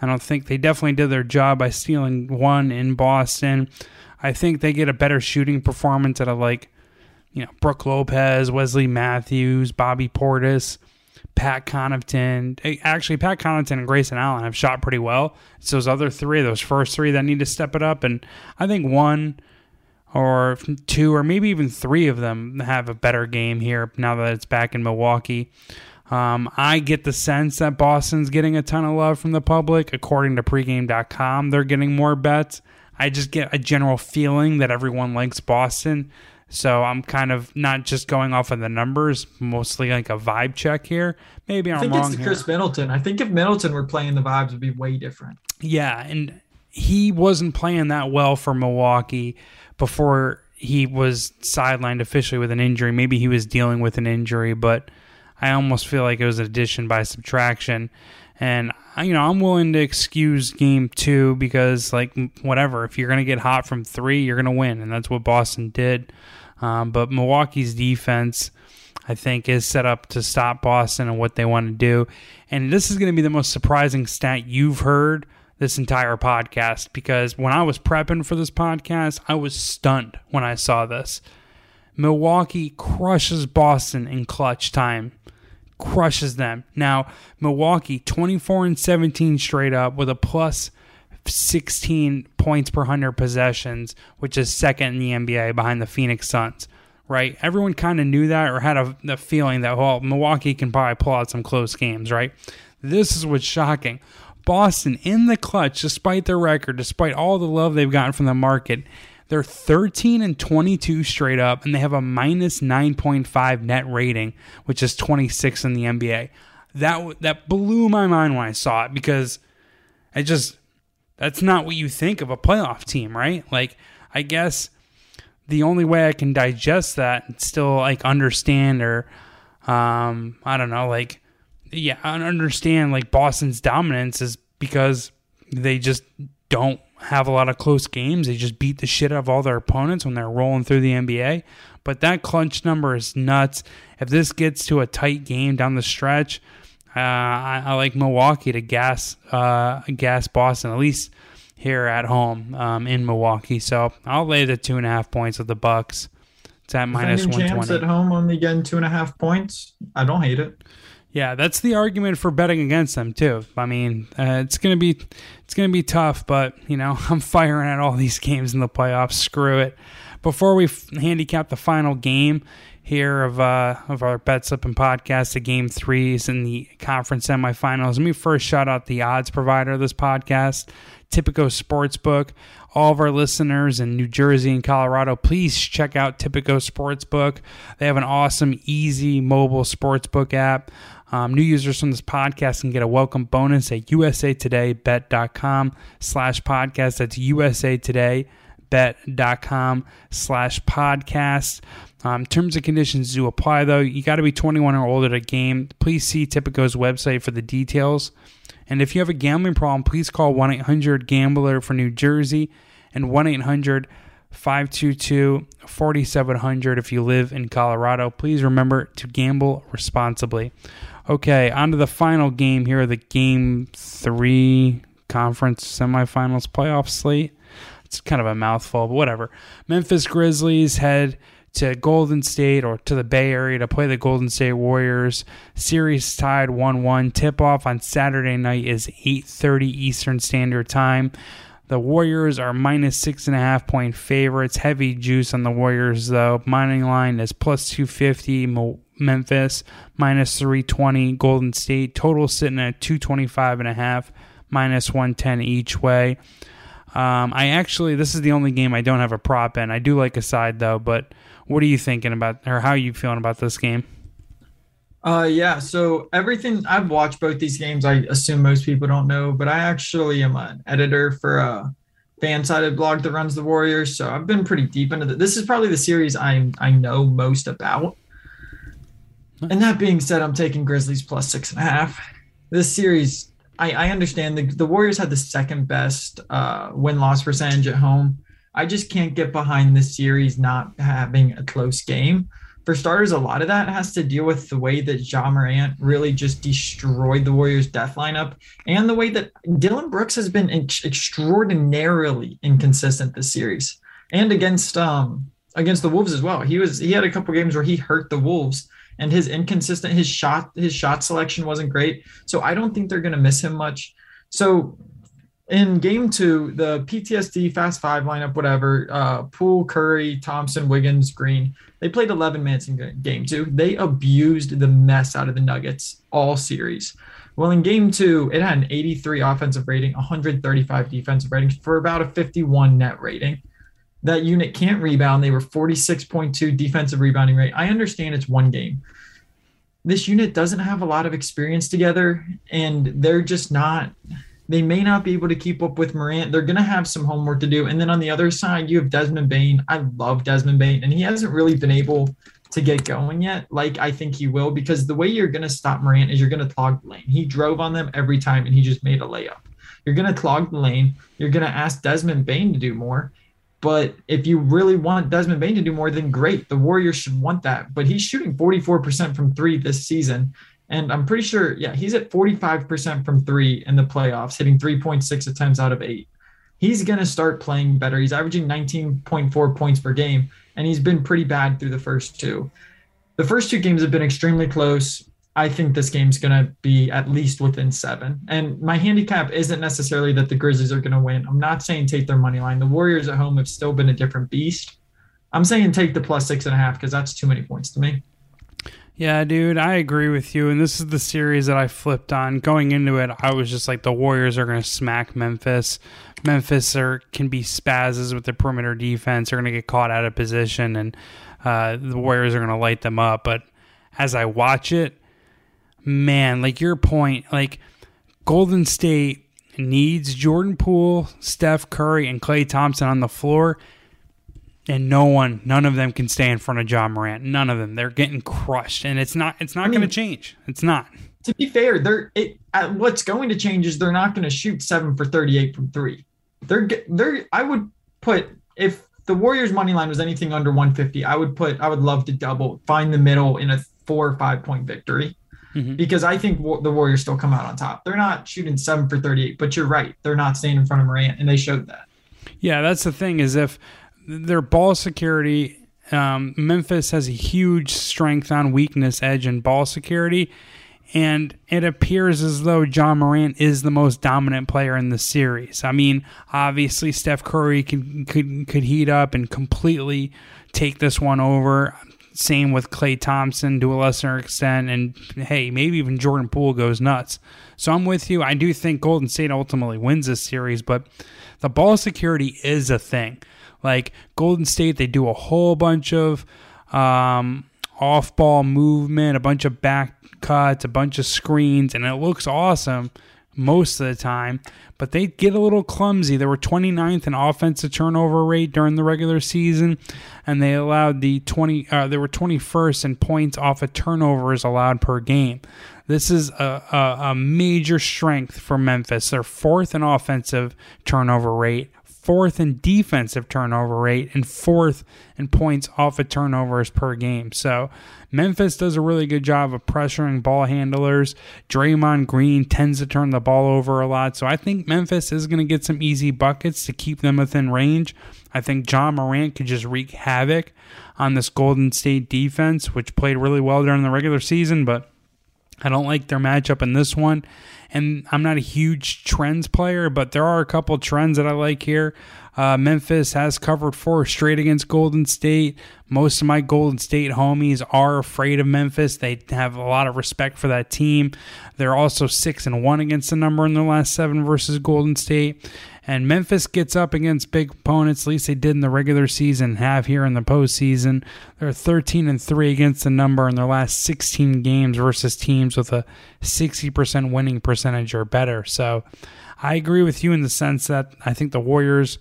I don't think they definitely did their job by stealing one in Boston. I think they get a better shooting performance out of like, you know, Brook Lopez, Wesley Matthews, Bobby Portis, Pat Connaughton. Actually, Pat Connaughton and Grayson Allen have shot pretty well. It's those other three, those first three that need to step it up. And I think one or two or maybe even three of them have a better game here now that it's back in Milwaukee. Um, I get the sense that Boston's getting a ton of love from the public. According to pregame.com, they're getting more bets. I just get a general feeling that everyone likes Boston. So I'm kind of not just going off of the numbers, mostly like a vibe check here. Maybe I'm I think wrong. it's Khris. Middleton. I think if Middleton were playing, the vibes would be way different. Yeah, and he wasn't playing that well for Milwaukee before he was sidelined officially with an injury. Maybe he was dealing with an injury, but I almost feel like it was addition by subtraction. And you know, I'm willing to excuse game two because, like, whatever. If you're gonna get hot from three, you're gonna win, and that's what Boston did. Um, but Milwaukee's defense, I think, is set up to stop Boston and what they want to do. And this is going to be the most surprising stat you've heard this entire podcast because when I was prepping for this podcast, I was stunned when I saw this. Milwaukee crushes Boston in clutch time. Crushes them. Now, Milwaukee 24 and 17 straight up with a plus 16 points per 100 possessions, which is second in the NBA behind the Phoenix Suns. Right? Everyone kind of knew that or had a, a feeling that, well, Milwaukee can probably pull out some close games, right? This is what's shocking. Boston in the clutch, despite their record, despite all the love they've gotten from the market, they're 13 and 22 straight up, and they have a minus 9.5 net rating, which is 26 in the NBA. That that blew my mind when I saw it because I just that's not what you think of a playoff team, right? Like I guess the only way I can digest that and still like understand or um I don't know, like yeah, understand like Boston's dominance is because they just don't have a lot of close games. They just beat the shit out of all their opponents when they're rolling through the NBA. But that clutch number is nuts. If this gets to a tight game down the stretch, uh, I, I, like Milwaukee to gas uh, gas Boston at least here at home um, in Milwaukee. So I'll lay the two and a half points with the Bucks. It's at minus one twenty at home. Only getting two and a half points. I don't hate it. Yeah, that's the argument for betting against them too. I mean, uh, it's gonna be it's gonna be tough, but you know, [laughs] I'm firing at all these games in the playoffs. Screw it. Before we f- handicap the final game here of uh, of our bet and podcast, the game threes in the conference semifinals, let me first shout out the odds provider of this podcast, Tipico Sportsbook. All of our listeners in New Jersey and Colorado, please check out Tipico Sportsbook. They have an awesome, easy mobile sportsbook app. Um, new users from this podcast can get a welcome bonus at usatodaybet.com slash podcast. That's usatodaybet.com slash podcast. Um, terms and conditions do apply, though. You got to be 21 or older to game. Please see Tipico's website for the details. And if you have a gambling problem, please call 1 800 Gambler for New Jersey and 1 800 522 4700 if you live in Colorado. Please remember to gamble responsibly. Okay, on to the final game here, the game three conference semifinals playoff slate. It's kind of a mouthful, but whatever. Memphis Grizzlies head to Golden State or to the Bay Area to play the Golden State Warriors. Series tied 1-1. Tip off on Saturday night is 8:30 Eastern Standard Time. The Warriors are minus six and a half point favorites. Heavy juice on the Warriors though. Money line is plus 250. Memphis, minus 320. Golden State, total sitting at 225 and a half, minus 110 each way. Um, I actually, this is the only game I don't have a prop in. I do like a side though, but what are you thinking about, or how are you feeling about this game? Uh, yeah. So everything I've watched both these games. I assume most people don't know, but I actually am an editor for a fan-sided blog that runs the Warriors. So I've been pretty deep into This is probably the series I I know most about. And that being said, I'm taking Grizzlies plus six and a half. This series, I, I understand the, the Warriors had the second best uh, win loss percentage at home. I just can't get behind this series not having a close game. For starters, a lot of that has to deal with the way that Ja Morant really just destroyed the Warriors' death lineup and the way that Dillon Brooks has been extraordinarily inconsistent this series and against um against the Wolves as well. He was he had a couple games where he hurt the Wolves and his inconsistent his shot his shot selection wasn't great. So I don't think they're going to miss him much. So in game two, the PTSD Fast Five lineup, whatever, uh, Poole, Curry, Thompson, Wiggins, Green, they played 11 minutes in game two. They abused the mess out of the Nuggets all series. Well, in game two, it had an 83 offensive rating, 135 defensive rating for about a 51 net rating that unit can't rebound. They were 46.2 defensive rebounding rate. I understand it's one game. This unit doesn't have a lot of experience together, and they're just not. They may not be able to keep up with Morant. They're going to have some homework to do. And then on the other side, you have Desmond Bane. I love Desmond Bane, and he hasn't really been able to get going yet, like I think he will, because the way you're going to stop Morant is you're going to clog the lane. He drove on them every time, and he just made a layup. You're going to clog the lane. You're going to ask Desmond Bane to do more. But if you really want Desmond Bane to do more, then great. The Warriors should want that. But he's shooting 44% from three this season. And I'm pretty sure, yeah, he's at 45% from three in the playoffs, hitting 3.6 attempts out of eight. He's going to start playing better. He's averaging 19.4 points per game, and he's been pretty bad through the first two. The first two games have been extremely close. I think this game's going to be at least within seven. And my handicap isn't necessarily that the Grizzlies are going to win. I'm not saying take their money line. The Warriors at home have still been a different beast. I'm saying take the plus six and a half because that's too many points to me. Yeah, dude, I agree with you. And this is the series that I flipped on. Going into it, I was just like, the Warriors are going to smack Memphis. Memphis are, can be spazzes with the perimeter defense. They're going to get caught out of position, and uh, the Warriors are going to light them up. But as I watch it, man, like your point, like Golden State needs Jordan Poole, Steph Curry, and Klay Thompson on the floor. And no one, none of them can stay in front of John Morant. None of them. They're getting crushed, and it's not. It's not going to change. It's not. To be fair, they're it. Uh, what's going to change is they're not going to shoot seven for thirty-eight from three. They're they're. I would put if the Warriors money line was anything under 150, I would put. I would love to double, find the middle in a four or five point victory mm-hmm. because I think the Warriors still come out on top. They're not shooting seven for 38, but you're right. They're not staying in front of Morant, and they showed that. Yeah, that's the thing is if their ball security, um, Memphis has a huge strength on weakness edge and ball security. And it appears as though John Morant is the most dominant player in the series. I mean, obviously Steph Curry can, could could heat up and completely take this one over. Same with Klay Thompson to a lesser extent, and hey, maybe even Jordan Poole goes nuts. So I'm with you. I do think Golden State ultimately wins this series, but the ball security is a thing. Like Golden State, they do a whole bunch of um, off ball movement, a bunch of back cuts, a bunch of screens, and it looks awesome most of the time, but they get a little clumsy. They were 29th in offensive turnover rate during the regular season, and they allowed the 20. Uh, they were 21st in points off of turnovers allowed per game. This is a, a, a major strength for Memphis. They're fourth in offensive turnover rate, fourth in defensive turnover rate, and fourth in points off of turnovers per game. So Memphis does a really good job of pressuring ball handlers. Draymond Green tends to turn the ball over a lot. So I think Memphis is going to get some easy buckets to keep them within range. I think John Morant could just wreak havoc on this Golden State defense, which played really well during the regular season, but I don't like their matchup in this one. And I'm not a huge trends player, but there are a couple trends that I like here. Uh, Memphis has covered four straight against Golden State. Most of my Golden State homies are afraid of Memphis. They have a lot of respect for that team. They're also six and one against the number in their last seven versus Golden State. And Memphis gets up against big opponents, at least they did in the regular season, have here in the postseason. They're 13 and 3 against the number in their last 16 games versus teams with a 60% winning percentage or better. So I agree with you in the sense that I think the Warriors.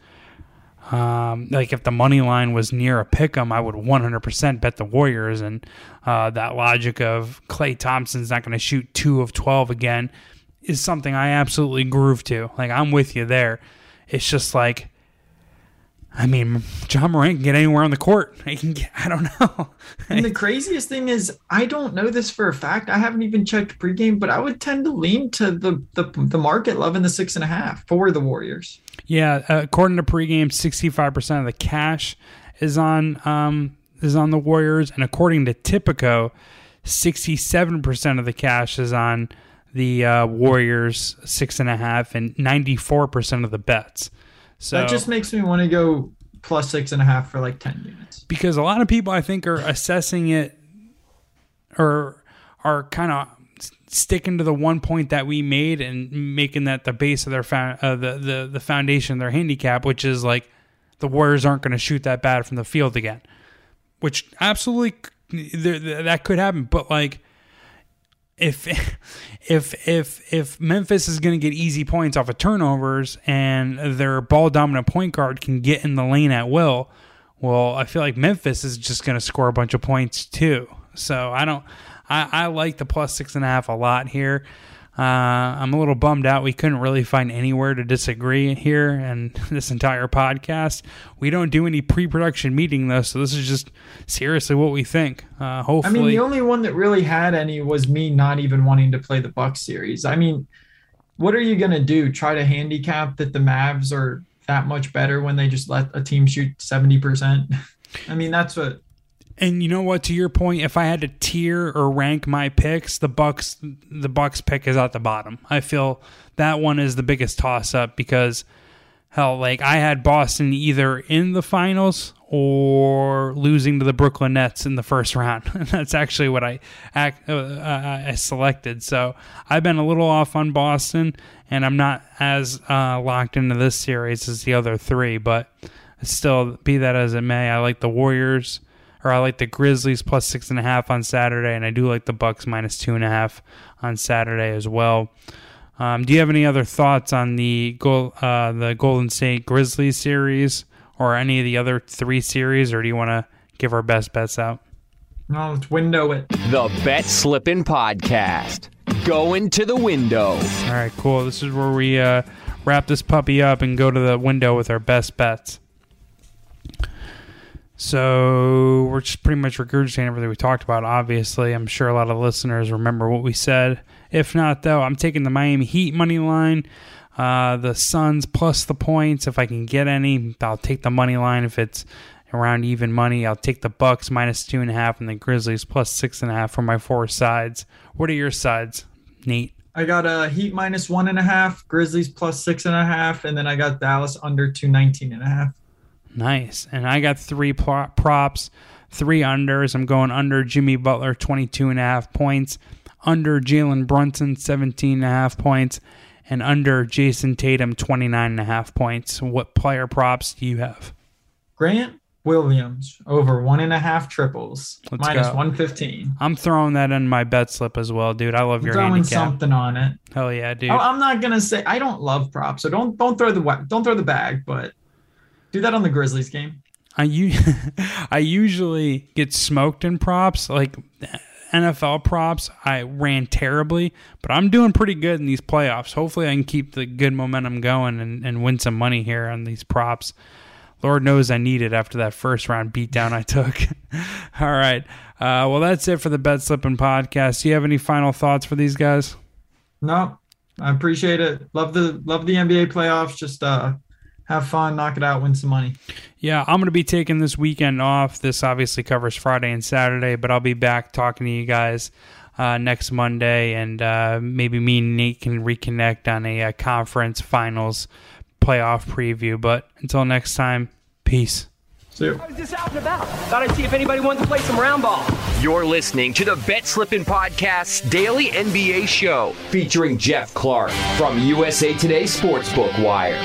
Um, like if the money line was near a pick 'em, I would 100% bet the Warriors. And uh, that logic of Klay Thompson's not going to shoot two of 12 again is something I absolutely groove to. Like I'm with you there. It's just like I mean, John Morant can get anywhere on the court. [laughs] He can get, I don't know. and the [laughs] craziest thing is, I don't know this for a fact. I haven't even checked pregame, but I would tend to lean to the the, the market loving the six and a half for the Warriors. Yeah, uh, according to pregame, sixty five percent of the cash is on um is on the Warriors, and according to Tipico, sixty seven percent of the cash is on the uh, Warriors six and a half and ninety four percent of the bets. So that just makes me want to go plus six and a half for like ten units. Because a lot of people I think are assessing it or are kind of sticking to the one point that we made and making that the base of their fa- uh, the, the the foundation of their handicap, which is like the Warriors aren't going to shoot that bad from the field again, which absolutely that could happen. But like if if if if Memphis is going to get easy points off of turnovers and their ball dominant point guard can get in the lane at will, well, I feel like Memphis is just going to score a bunch of points too. So I don't. I, I like the plus six and a half a lot here. Uh, I'm a little bummed out. We couldn't really find anywhere to disagree here and [laughs] this entire podcast. We don't do any pre-production meeting though, so this is just seriously what we think. Uh, hopefully, I mean, the only one that really had any was me not even wanting to play the Buck series. I mean, what are you gonna do? Try to handicap that the Mavs are that much better when they just let a team shoot seventy percent? [laughs] I mean, that's what and you know what? To your point, if I had to tier or rank my picks, the Bucks, the Bucks pick is at the bottom. I feel that one is the biggest toss up because hell, like I had Boston either in the finals or losing to the Brooklyn Nets in the first [laughs] round. That's actually what I uh, uh, I selected. So I've been a little off on Boston, and I'm not as uh, locked into this series as the other three. But still, be that as it may, I like the Warriors or I like the Grizzlies plus six and a half on Saturday, and I do like the Bucks minus two and a half on Saturday as well. Um, do you have any other thoughts on the goal, uh, the Golden State Grizzlies series, or any of the other three series, or do you want to give our best bets out? No, let's window it. The Bet Slippin' Podcast. Going to the window. All right, cool. This is where we uh, wrap this puppy up and go to the window with our best bets. So we're just pretty much regurgitating everything we talked about. Obviously, I'm sure a lot of listeners remember what we said. If not, though, I'm taking the Miami Heat money line, uh, the Suns plus the points. If I can get any, I'll take the money line. If it's around even money, I'll take the Bucks minus two and a half and the Grizzlies plus six and a half for my four sides. What are your sides, Nate? I got a Heat minus one and a half, Grizzlies plus six and a half, and then I got Dallas under two nineteen and a half. Nice. And I got three props, three unders. I'm going under Jimmy Butler, 22 and a half points, under Jalen Brunson, 17 and a half points, and under Jayson Tatum, 29 and a half points. What player props do you have? Grant Williams over one and a half triples, minus go. 115. I'm throwing that in my bet slip as well, dude. I love I'm your throwing handicap. something on it. Hell yeah, dude. Oh, I'm not gonna say I don't love props, so don't don't throw the don't throw the bag, but do that on the Grizzlies game. I [laughs] I usually get smoked in props like NFL props. I ran terribly, but I'm doing pretty good in these playoffs. Hopefully, I can keep the good momentum going and, and win some money here on these props. Lord knows I need it after that first round beatdown I took. [laughs] All right. Uh, well, that's it for the Bet Slippin' podcast. Do you have any final thoughts for these guys? No, I appreciate it. Love the love the NBA playoffs. Just uh, have fun, knock it out, win some money. Yeah, I'm going to be taking this weekend off. This obviously covers Friday and Saturday, but I'll be back talking to you guys uh, next Monday, and uh, maybe me and Nate can reconnect on a, a uh, conference finals playoff preview. But until next time, peace. See you. I was just out and about. Thought I'd see if anybody wanted to play some round ball. You're listening to the Bet Slippin' Podcast's daily NBA show featuring Geoff Clark from USA Today Sportsbook Wire.